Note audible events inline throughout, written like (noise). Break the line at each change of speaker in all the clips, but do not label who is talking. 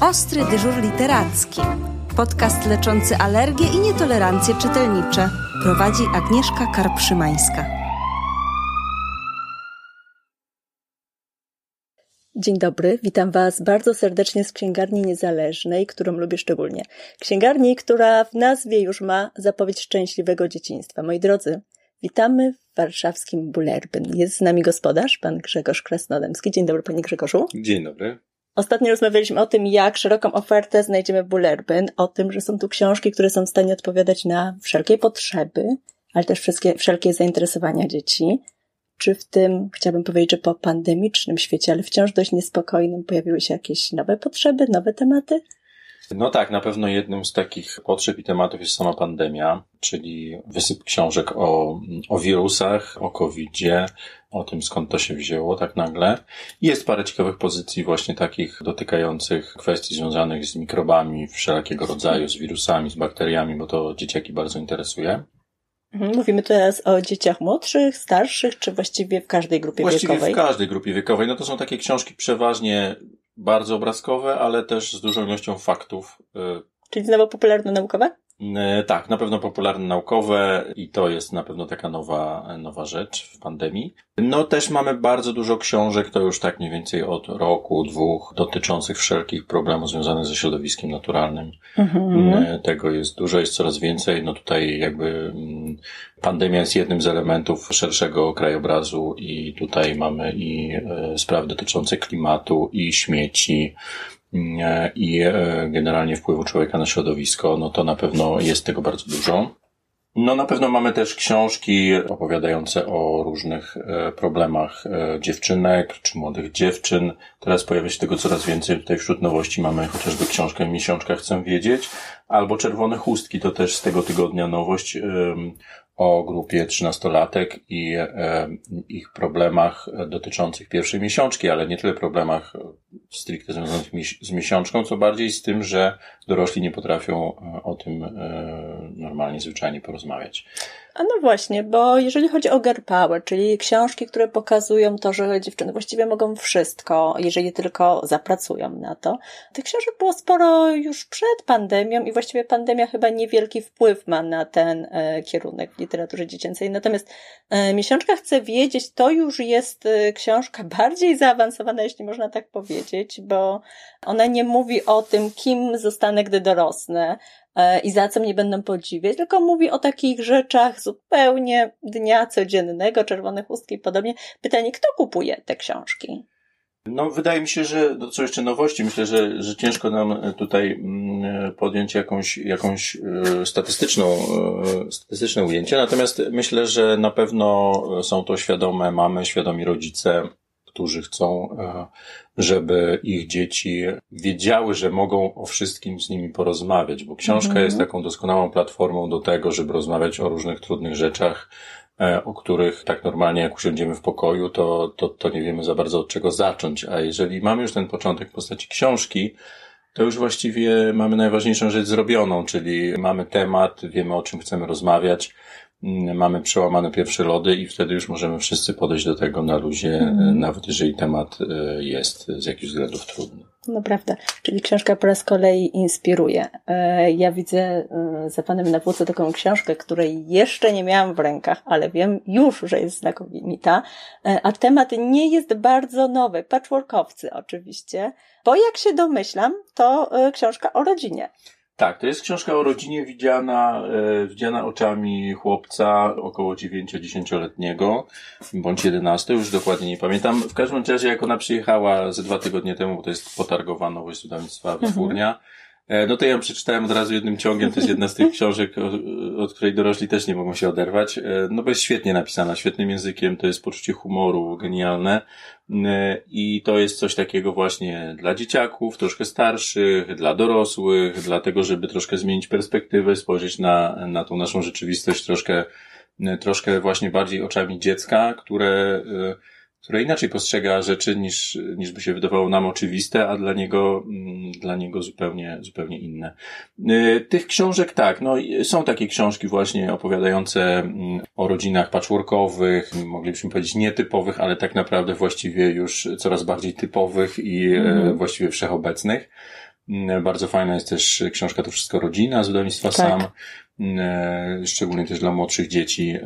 Ostry dyżur literacki. Podcast leczący alergie i nietolerancje czytelnicze. Prowadzi Agnieszka Karpszymańska.
Dzień dobry, witam Was bardzo serdecznie z Księgarni Niezależnej, którą lubię szczególnie. Księgarni, która w nazwie już ma zapowiedź szczęśliwego dzieciństwa. Moi drodzy, witamy w warszawskim Bulerbyn. Jest z nami gospodarz, pan Grzegorz Krasnodębski. Dzień dobry, panie Grzegorzu.
Dzień dobry.
Ostatnio rozmawialiśmy o tym, jak szeroką ofertę znajdziemy w Bulerbyn, o tym, że są tu książki, które są w stanie odpowiadać na wszelkie potrzeby, ale też wszystkie, wszelkie zainteresowania dzieci. Czy w tym, chciałabym powiedzieć, że po pandemicznym świecie, ale wciąż dość niespokojnym, pojawiły się jakieś nowe potrzeby, nowe tematy?
No tak, na pewno jednym z takich potrzeb i tematów jest sama pandemia, czyli wysyp książek o, o wirusach, o COVID-zie, o tym skąd to się wzięło tak nagle. Jest parę ciekawych pozycji właśnie takich dotykających kwestii związanych z mikrobami wszelkiego rodzaju, z wirusami, z bakteriami, bo to dzieciaki bardzo interesuje.
Mhm, mówimy teraz o dzieciach młodszych, starszych, czy właściwie w każdej grupie
właściwie
wiekowej?
Właściwie w każdej grupie wiekowej. No to są takie książki przeważnie bardzo obrazkowe, ale też z dużą ilością faktów.
Czyli znowu popularno-naukowe?
Tak, na pewno popularne naukowe i to jest na pewno taka nowa, nowa rzecz w pandemii. No też mamy bardzo dużo książek, to już tak mniej więcej od roku, dwóch, dotyczących wszelkich problemów związanych ze środowiskiem naturalnym. Mhm. Tego jest dużo, jest coraz więcej. No tutaj jakby pandemia jest jednym z elementów szerszego krajobrazu i tutaj mamy i sprawy dotyczące klimatu, i śmieci, i generalnie wpływu człowieka na środowisko, no to na pewno jest tego bardzo dużo. No na pewno mamy też książki opowiadające o różnych problemach dziewczynek czy młodych dziewczyn. Teraz pojawia się tego coraz więcej. Tutaj wśród nowości mamy chociażby książkę Miesiączka Chcę Wiedzieć albo Czerwone Chustki, to też z tego tygodnia nowość o grupie trzynastolatek i e, ich problemach dotyczących pierwszej miesiączki, ale nie tyle problemach stricte związanych z miesiączką, co bardziej z tym, że dorośli nie potrafią o tym e, normalnie, zwyczajnie porozmawiać.
A no właśnie, bo jeżeli chodzi o girl power, czyli książki, które pokazują to, że dziewczyny właściwie mogą wszystko, jeżeli tylko zapracują na to. Tych książek było sporo już przed pandemią i właściwie pandemia chyba niewielki wpływ ma na ten e, kierunek w literaturze dziecięcej. Natomiast e, Miesiączka chce wiedzieć, to już jest e, książka (laughs) bardziej zaawansowana, jeśli można tak powiedzieć, bo ona nie mówi o tym, kim zostanę, gdy dorosnę, i za co mnie będą podziwiać, tylko mówi o takich rzeczach zupełnie dnia codziennego, czerwone chustki i podobnie. Pytanie, kto kupuje te książki?
No, wydaje mi się, że to są jeszcze nowości. Myślę, że, że ciężko nam tutaj podjąć jakąś, jakąś statystyczną, statystyczne ujęcie. Natomiast myślę, że na pewno są to świadome mamy, świadomi rodzice, którzy chcą, żeby ich dzieci wiedziały, że mogą o wszystkim z nimi porozmawiać, bo książka mhm. jest taką doskonałą platformą do tego, żeby rozmawiać o różnych trudnych rzeczach, o których tak normalnie jak usiądziemy w pokoju, to, to, to nie wiemy za bardzo od czego zacząć. A jeżeli mamy już ten początek w postaci książki, to już właściwie mamy najważniejszą rzecz zrobioną, czyli mamy temat, wiemy o czym chcemy rozmawiać, mamy przełamane pierwsze lody i wtedy już możemy wszyscy podejść do tego na luzie, mm. nawet jeżeli temat e, jest z jakichś względów trudny.
No prawda, czyli książka po raz kolei inspiruje. E, ja widzę za panem na półce taką książkę, której jeszcze nie miałam w rękach, ale wiem już, że jest znakomita, a temat nie jest bardzo nowy, patchworkowcy oczywiście, bo jak się domyślam, to książka o rodzinie.
Tak, to jest książka o rodzinie widziana, e, widziana oczami chłopca około 9-10-letniego, bądź 11, już dokładnie nie pamiętam. W każdym razie, jak ona przyjechała ze dwa tygodnie temu, bo to jest potargowa nowość wydawnictwa Wytwórnia, mhm. E, no to ja przeczytałem od razu jednym ciągiem. To jest jedna z tych książek, od której dorośli też nie mogą się oderwać. E, no bo jest świetnie napisana, świetnym językiem, to jest poczucie humoru genialne. E, I to jest coś takiego właśnie dla dzieciaków, troszkę starszych, dla dorosłych, dlatego, żeby troszkę zmienić perspektywę, spojrzeć na, na tą naszą rzeczywistość troszkę, troszkę właśnie bardziej oczami dziecka, które, które inaczej postrzega rzeczy niż, niż by się wydawało nam oczywiste, a dla niego, mm, dla niego zupełnie, zupełnie inne. Y, tych książek tak, no są takie książki właśnie opowiadające mm, o rodzinach patchworkowych, moglibyśmy powiedzieć nietypowych, ale tak naprawdę właściwie już coraz bardziej typowych i mm. właściwie wszechobecnych. Bardzo fajna jest też książka To wszystko rodzina z wydawnictwa tak. Sam. E, szczególnie też dla młodszych dzieci.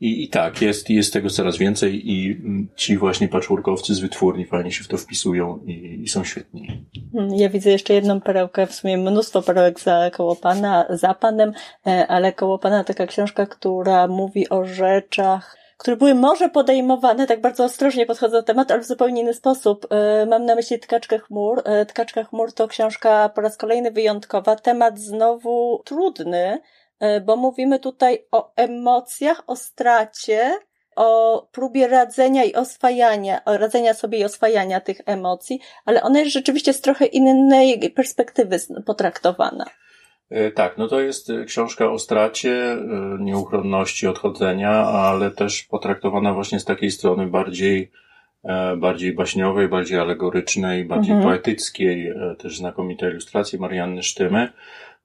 I, I tak, jest, jest tego coraz więcej i ci właśnie patchworkowcy z wytwórni fajnie się w to wpisują i, i są świetni.
Hmm, ja widzę jeszcze jedną perełkę, w sumie mnóstwo perełek za koło pana, za panem, e, ale koło pana taka książka, która mówi o rzeczach, które były może podejmowane, tak bardzo ostrożnie podchodzę do tematu, ale w zupełnie inny sposób. E, mam na myśli Tkaczkę chmur. E, Tkaczka chmur to książka po raz kolejny wyjątkowa. Temat znowu trudny, e, bo mówimy tutaj o emocjach, o stracie, o próbie radzenia i oswajania, o radzenia sobie i oswajania tych emocji, ale ona jest rzeczywiście z trochę innej perspektywy potraktowana.
E, tak, no to jest e, książka o stracie, e, nieuchronności odchodzenia, ale też potraktowana właśnie z takiej strony bardziej, bardziej baśniowej, bardziej alegorycznej, bardziej mhm. poetyckiej, też znakomite ilustracje Marianny Sztymy.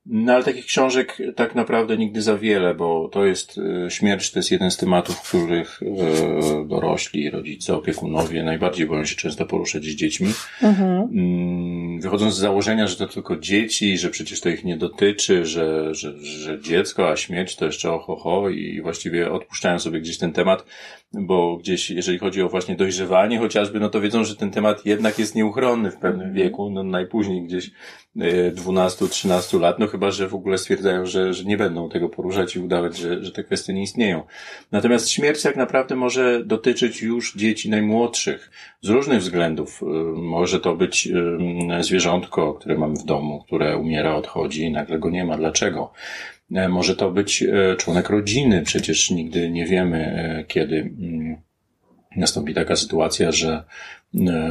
No ale takich książek tak naprawdę nigdy za wiele, bo to jest e, śmierć, to jest jeden z tematów, których e, dorośli, rodzice, opiekunowie najbardziej boją się często poruszać z dziećmi. Mhm. Mm, wychodząc z założenia, że to tylko dzieci, że przecież to ich nie dotyczy, że, że, że dziecko, a śmierć to jeszcze ohoho i właściwie odpuszczają sobie gdzieś ten temat, bo gdzieś, jeżeli chodzi o właśnie dojrzewanie chociażby, no to wiedzą, że ten temat jednak jest nieuchronny w pewnym mhm. wieku, no najpóźniej gdzieś 12-13 e, lat, no chyba, że w ogóle stwierdzają, że, że nie będą tego poruszać i udawać, że, że te kwestie nie istnieją. Natomiast śmierć tak naprawdę może dotyczyć już dzieci najmłodszych z różnych względów. E, może to być e, zwierzątko, które mamy w domu, które umiera, odchodzi i nagle go nie ma. Dlaczego? Może to być członek rodziny, przecież nigdy nie wiemy, kiedy mm, nastąpi taka sytuacja, że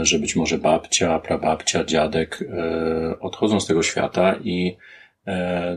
że być może babcia, prababcia, dziadek odchodzą z tego świata i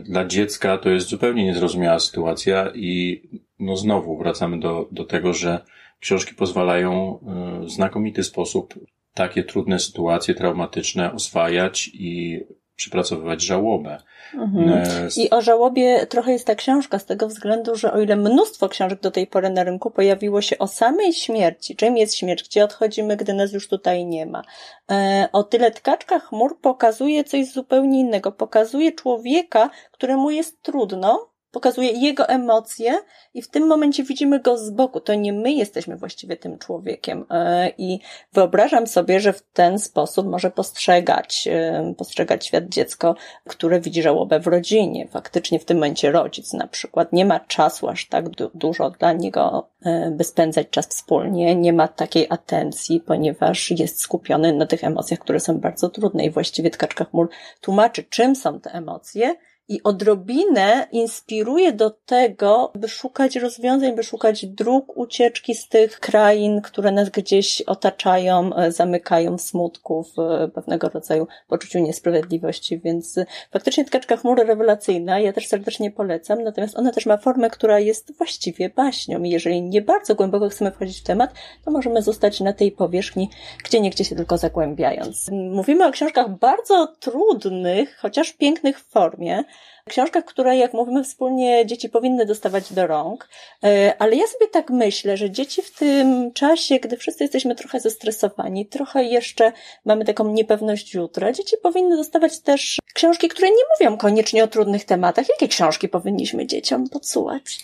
dla dziecka to jest zupełnie niezrozumiała sytuacja i no znowu wracamy do, do tego, że książki pozwalają w znakomity sposób takie trudne sytuacje traumatyczne oswajać i przypracowywać żałobę.
Mhm. E, I o żałobie trochę jest ta książka z tego względu, że o ile mnóstwo książek do tej pory na rynku pojawiło się o samej śmierci, czym jest śmierć, gdzie odchodzimy, gdy nas już tutaj nie ma, e, o tyle tkaczka chmur pokazuje coś zupełnie innego. Pokazuje człowieka, któremu jest trudno, pokazuje jego emocje i w tym momencie widzimy go z boku. To nie my jesteśmy właściwie tym człowiekiem. E, I wyobrażam sobie, że w ten sposób może postrzegać, e, postrzegać świat dziecko, które widzi żałobę w rodzinie. Faktycznie w tym momencie rodzic na przykład nie ma czasu aż tak du dużo dla niego, e, by spędzać czas wspólnie, nie ma takiej atencji, ponieważ jest skupiony na tych emocjach, które są bardzo trudne i właściwie Tkaczka Chmur tłumaczy, czym są te emocje i odrobinę inspiruje do tego, by szukać rozwiązań, by szukać dróg ucieczki z tych krain, które nas gdzieś otaczają, e, zamykają w smutku, w e, pewnego rodzaju poczuciu niesprawiedliwości, więc e, faktycznie tkaczka chmury rewelacyjna, ja też serdecznie polecam, natomiast ona też ma formę, która jest właściwie baśnią. I jeżeli nie bardzo głęboko chcemy wchodzić w temat, to możemy zostać na tej powierzchni, gdzie niegdzie się tylko zagłębiając. Mówimy o książkach bardzo trudnych, chociaż pięknych w formie, Książka, która, jak mówimy wspólnie, dzieci powinny dostawać do rąk, e, ale ja sobie tak myślę, że dzieci w tym czasie, gdy wszyscy jesteśmy trochę zestresowani, trochę jeszcze mamy taką niepewność jutra, dzieci powinny dostawać też książki, które nie mówią koniecznie o trudnych tematach. Jakie książki powinniśmy dzieciom podsuwać?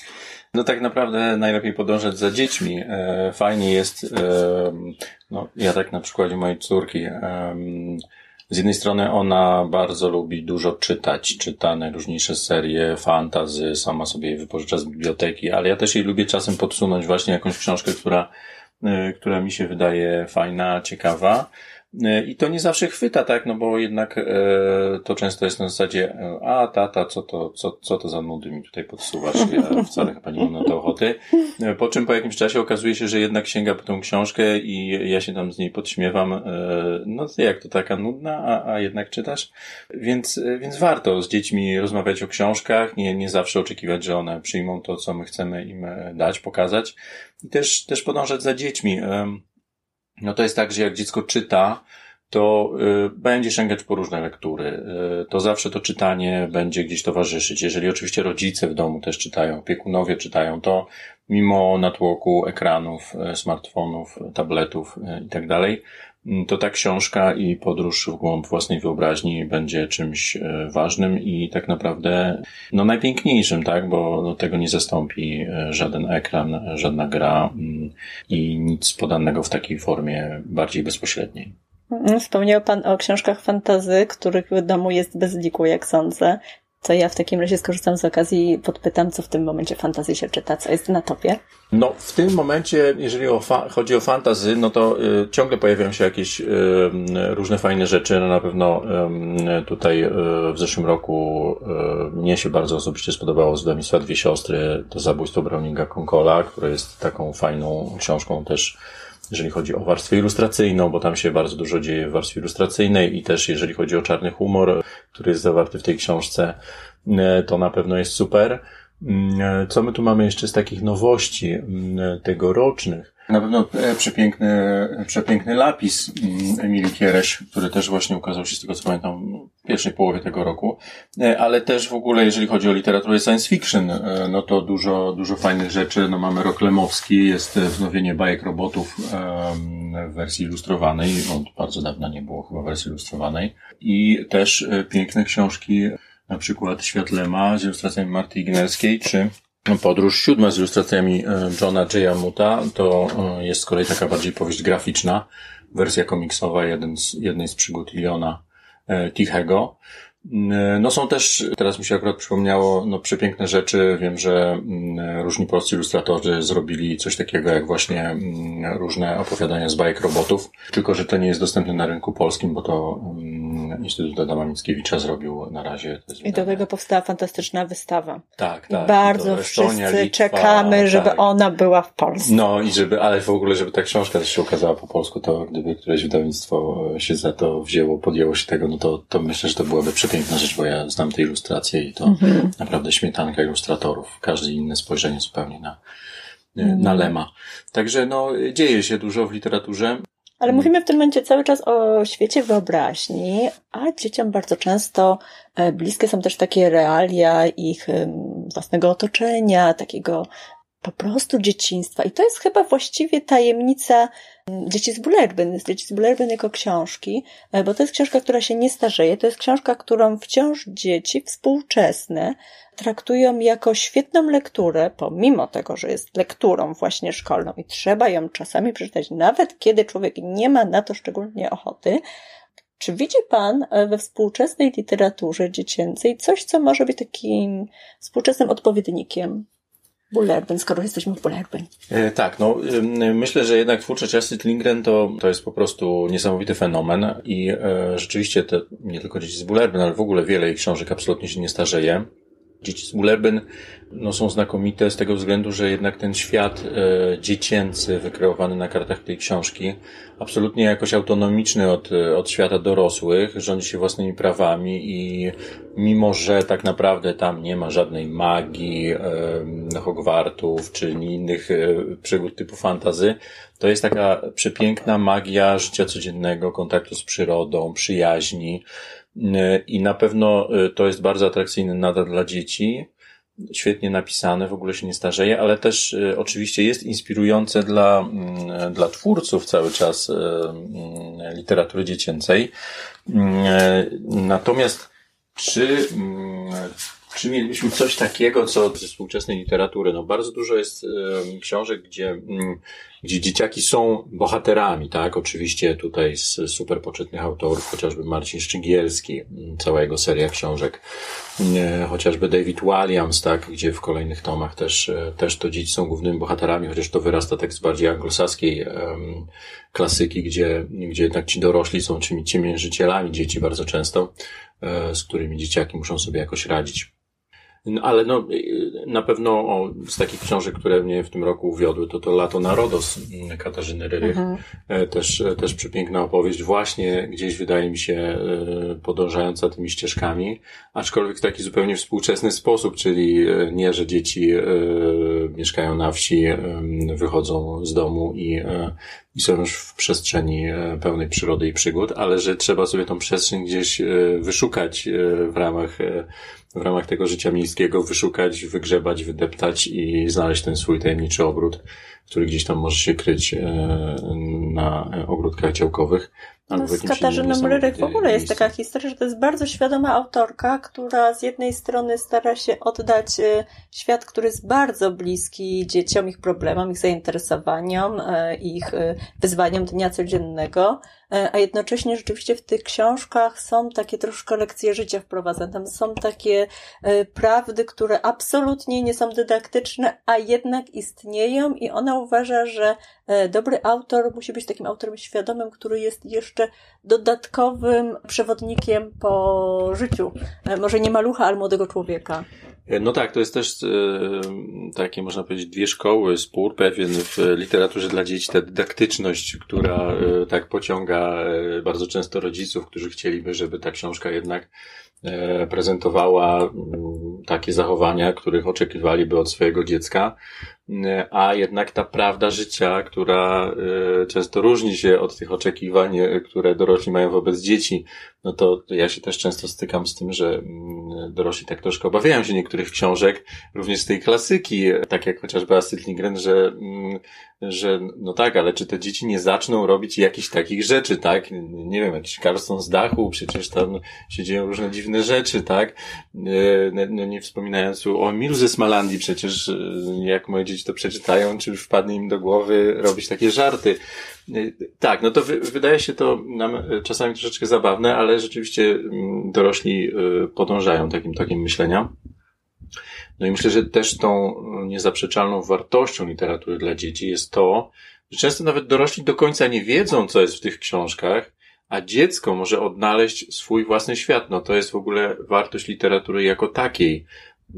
No tak naprawdę najlepiej podążać za dziećmi. E, fajnie jest, e, no ja tak na przykładzie mojej córki, z jednej strony ona bardzo lubi dużo czytać, czyta najróżniejsze serie, fantazy, sama sobie je wypożycza z biblioteki, ale ja też jej lubię czasem podsunąć właśnie jakąś książkę, która, y, która mi się wydaje fajna, ciekawa. E, I to nie zawsze chwyta, tak, no bo jednak e, to często jest na zasadzie, e, a tata, co to, co, co to za nudy mi tutaj podsuwasz? Ja wcale chyba nie mam na to ochoty. E, po czym po jakimś czasie okazuje się, że jednak sięga po tą książkę i ja się tam z niej podśmiewam. E, no to jak to taka nudna, a, a jednak czytasz? Więc, więc warto z dziećmi rozmawiać o książkach, nie, nie zawsze oczekiwać, że one przyjmą to, co my chcemy im dać, pokazać. I też, też podążać za dziećmi. E, no to jest tak, że jak dziecko czyta, to y, będzie sięgać po różne lektury. Y, to zawsze to czytanie będzie gdzieś towarzyszyć. Jeżeli oczywiście rodzice w domu też czytają, opiekunowie czytają, to mimo natłoku ekranów, y, smartfonów, tabletów i tak dalej, mm, to ta książka i podróż w głąb własnej wyobraźni będzie czymś e, ważnym i tak naprawdę no najpiękniejszym, tak, bo no, tego nie zastąpi e, żaden ekran, żadna gra i nic podanego w takiej formie bardziej bezpośredniej.
Mm, wspomniał Pan o książkach fantazy, których w domu jest bez liku, jak sądzę. To ja w takim razie skorzystam z okazji i podpytam, co w tym momencie fantazji się czyta, co jest na topie.
No, w tym momencie, jeżeli o chodzi o fantazy, no to y, ciągle pojawiają się jakieś y, różne fajne rzeczy. No na pewno y, tutaj w zeszłym roku mnie się bardzo osobiście spodobało z wydawnictwa Dwie Siostry, to Zabójstwo Browninga Konkola, które jest taką fajną książką też jeżeli chodzi o warstwę ilustracyjną, bo tam się bardzo dużo dzieje w warstwie ilustracyjnej i też jeżeli chodzi o czarny humor, który jest zawarty w tej książce, e, to na pewno jest super. Mm, e, co my tu mamy jeszcze z takich nowości mm, tegorocznych? Na pewno e, przepiękny, przepiękny lapis mm, Emilii Kiereś, który też właśnie ukazał się z tego co pamiętam w pierwszej połowie tego roku, e, ale też w ogóle jeżeli chodzi o literaturę science fiction, no to dużo, dużo fajnych rzeczy. No mamy rok lemowski, jest wznowienie bajek robotów w wersji ilustrowanej, od bardzo dawna nie było chyba wersji ilustrowanej. I też piękne książki na przykład Światlema z ilustracjami Marty Ignelskiej, czy Podróż siódma z ilustracjami e, Johna J. Muta to e, jest z kolei taka bardziej powieść graficzna, wersja komiksowa jeden z, jednej z przygód Iliona e, Tichego. No są też, teraz mi się akurat przypomniało, no przepiękne rzeczy. Wiem, że mm, różni polscy ilustratorzy zrobili coś takiego jak właśnie mm, różne opowiadania z bajek robotów, tylko że to nie jest dostępne na rynku polskim, bo to mm, Instytut Adama Mickiewicza zrobił na razie.
I do tego powstała fantastyczna wystawa.
Tak, tak.
Bardzo Estonia, wszyscy Litwa, czekamy, żeby tak. ona była w Polsce.
No i żeby, ale w ogóle, żeby ta książka też się ukazała po polsku, to gdyby któreś wydawnictwo się za to wzięło, podjęło się tego, no to, to myślę, że to byłaby przepiękna piękna rzecz, bo ja znam te ilustracje i to mhm. naprawdę śmietanka ilustratorów. Każdy inne spojrzenie zupełnie na, mhm. na Lema. Także no, dzieje się dużo w literaturze.
Ale mm. mówimy w tym momencie cały czas o świecie wyobraźni, a dzieciom bardzo często e, bliskie są też takie realia ich własnego otoczenia, takiego po prostu dzieciństwa. I to jest chyba właściwie tajemnica mm, Dzieci z Bullerbyn, Dzieci z Bullerbyn jako książki, e, bo to jest książka, która się nie starzeje, to jest książka, którą wciąż dzieci współczesne traktują jako świetną lekturę, pomimo tego, że jest lekturą właśnie szkolną i trzeba ją czasami przeczytać, nawet kiedy człowiek nie ma na to szczególnie ochoty, czy widzi Pan e, we współczesnej literaturze dziecięcej coś, co może być takim współczesnym odpowiednikiem Bullerbyn, skoro jesteśmy w Bullerbyn.
E, tak, no myślę, że jednak twórczość Astrid Lindgren to, to jest po prostu niesamowity fenomen i e, rzeczywiście te, nie tylko dzieci z Bullerbyn, ale w ogóle wiele ich książek absolutnie się nie starzeje. Dzieci z Bullerbyn no, są znakomite z tego względu, że jednak ten świat e, dziecięcy wykreowany na kartach tej książki, absolutnie jakoś autonomiczny od, e, od świata dorosłych, rządzi się własnymi prawami i mimo, że tak naprawdę tam nie ma żadnej magii, e, Hogwartów czy innych e, przygód typu fantazy, to jest taka przepiękna magia życia codziennego, kontaktu z przyrodą, przyjaźni, e, i na pewno e, to jest bardzo atrakcyjne nadal dla dzieci świetnie napisane, w ogóle się nie starzeje, ale też y, oczywiście jest inspirujące dla, mm, dla twórców cały czas y, y, literatury dziecięcej. Natomiast czy, czy mielibyśmy coś takiego, co ze współczesnej literatury? No bardzo dużo jest książek, gdzie mm, gdzie dzieciaki są bohaterami, tak? Oczywiście tutaj z super poczytnych autorów, chociażby Marcin Szczygielski, cała jego seria książek, chociażby David Williams, tak? Gdzie w kolejnych tomach też, e, też to dzieci są głównymi bohaterami, chociaż to wyrasta tak z bardziej anglosaskiej klasyki, gdzie, gdzie jednak ci dorośli są tymi ciemiężycielami dzieci bardzo często, e, z którymi dzieciaki muszą sobie jakoś radzić. No, ale no, na pewno o, z takich książek, które mnie w tym roku uwiodły, to to Lato Narodos mm, Katarzyny Ryrych. Mhm. E, też, e, też przepiękna opowieść, właśnie gdzieś wydaje mi się e, podążająca tymi ścieżkami, aczkolwiek w taki zupełnie współczesny sposób, czyli nie, że dzieci mieszkają na wsi, wychodzą z domu i, i są już w przestrzeni pełnej przyrody i przygód, ale że trzeba sobie tą przestrzeń gdzieś wyszukać w ramach w ramach tego życia miejskiego wyszukać, wygrzebać, wydeptać i znaleźć ten swój tajemniczy obrót, który gdzieś tam może się kryć e, na ogródkach działkowych.
No, z Katarzyną Ryrek w ogóle jest taka historia, że to jest bardzo świadoma autorka, która z jednej strony stara się oddać e, świat, który jest bardzo bliski dzieciom, ich problemom, ich zainteresowaniom, e, ich e, wyzwaniom dnia codziennego, a jednocześnie rzeczywiście w tych książkach są takie troszkę lekcje życia wprowadzane. Tam są takie prawdy, które absolutnie nie są dydaktyczne, a jednak istnieją i ona uważa, że dobry autor musi być takim autorem świadomym, który jest jeszcze dodatkowym przewodnikiem po życiu. E, może nie malucha, ale młodego człowieka.
E, no tak, to jest też e, takie, można powiedzieć, dwie szkoły, spór pewien w literaturze dla dzieci, ta dydaktyczność, która tak pociąga bardzo często rodziców, którzy chcieliby, żeby ta książka jednak prezentowała mm, takie zachowania, których oczekiwaliby od swojego dziecka a jednak ta prawda życia, która e, często różni się od tych oczekiwań, e, które dorośli mają wobec dzieci, no to ja się też często stykam z tym, że mm, dorośli tak troszkę obawiają się niektórych książek, również z tej klasyki, tak jak chociażby Astrid Lindgren, że, mm, że no tak, ale czy te dzieci nie zaczną robić jakichś takich rzeczy, tak? Nie wiem, jakiś karston z dachu, przecież tam się dzieją różne dziwne rzeczy, tak? E, no nie wspominając o Milu ze Smalandii, przecież jak moje dzieci to przeczytają, czy wpadnie im do głowy robić takie żarty. Tak, no to wydaje się to nam e, czasami troszeczkę zabawne, ale rzeczywiście mm, dorośli e, podążają takim takim myślenia. No i myślę, że też tą niezaprzeczalną wartością literatury dla dzieci jest to, że często nawet dorośli do końca nie wiedzą, co jest w tych książkach, a dziecko może odnaleźć swój własny świat. No to jest w ogóle wartość literatury jako takiej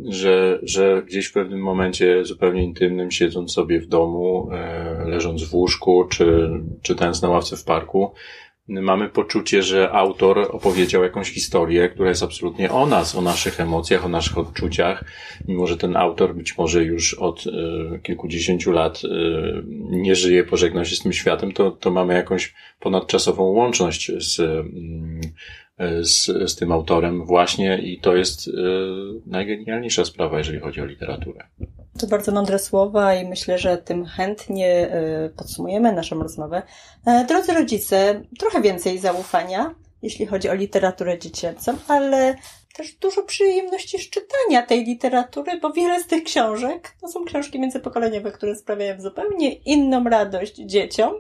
że, że gdzieś w pewnym momencie zupełnie intymnym, siedząc sobie w domu, e, leżąc w łóżku, czy czytając na ławce w parku, mamy poczucie, że autor opowiedział jakąś historię, która jest absolutnie o nas, o naszych emocjach, o naszych odczuciach, mimo że ten autor być może już od y, kilkudziesięciu lat y, nie żyje, pożegnał się z tym światem, to, to mamy jakąś ponadczasową łączność z, y, z, z tym autorem właśnie i to jest y, najgenialniejsza sprawa, jeżeli chodzi o literaturę.
To bardzo mądre słowa i myślę, że tym chętnie y, podsumujemy naszą rozmowę. E, drodzy rodzice, trochę więcej zaufania, jeśli chodzi o literaturę dziecięcą, ale też dużo przyjemności z czytania tej literatury, bo wiele z tych książek to są książki międzypokoleniowe, które sprawiają zupełnie inną radość dzieciom,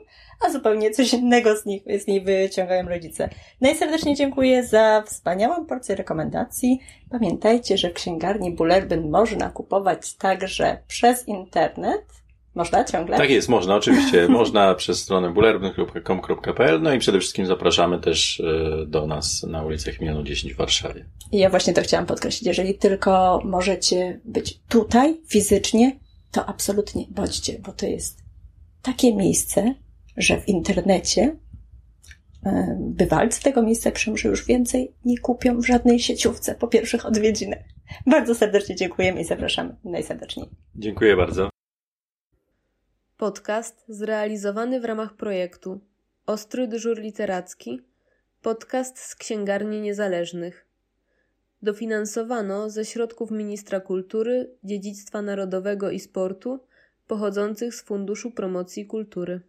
a zupełnie coś innego z nich, z niej wyciągają rodzice. Najserdeczniej dziękuję za wspaniałą porcję rekomendacji. Pamiętajcie, że w księgarni Bullerbyn można kupować także przez internet. Można ciągle?
Tak jest, można, oczywiście. (laughs) można przez stronę bullerbyn.com.pl no i przede wszystkim zapraszamy też e, do nas na ulicy Chmielu 10 w Warszawie.
I ja właśnie to chciałam podkreślić. Jeżeli tylko możecie być tutaj fizycznie, to absolutnie bądźcie, bo to jest takie miejsce, że w internecie e, bywalcy tego miejsca książek już więcej nie kupią w żadnej sieciówce po pierwszych odwiedzinach. Bardzo serdecznie dziękujemy i zapraszamy najserdeczniej.
Dziękuję bardzo.
Podcast zrealizowany w ramach projektu Ostry Dyżur Literacki, podcast z księgarni niezależnych. Dofinansowano ze środków Ministra Kultury, Dziedzictwa Narodowego i Sportu pochodzących z Funduszu Promocji Kultury.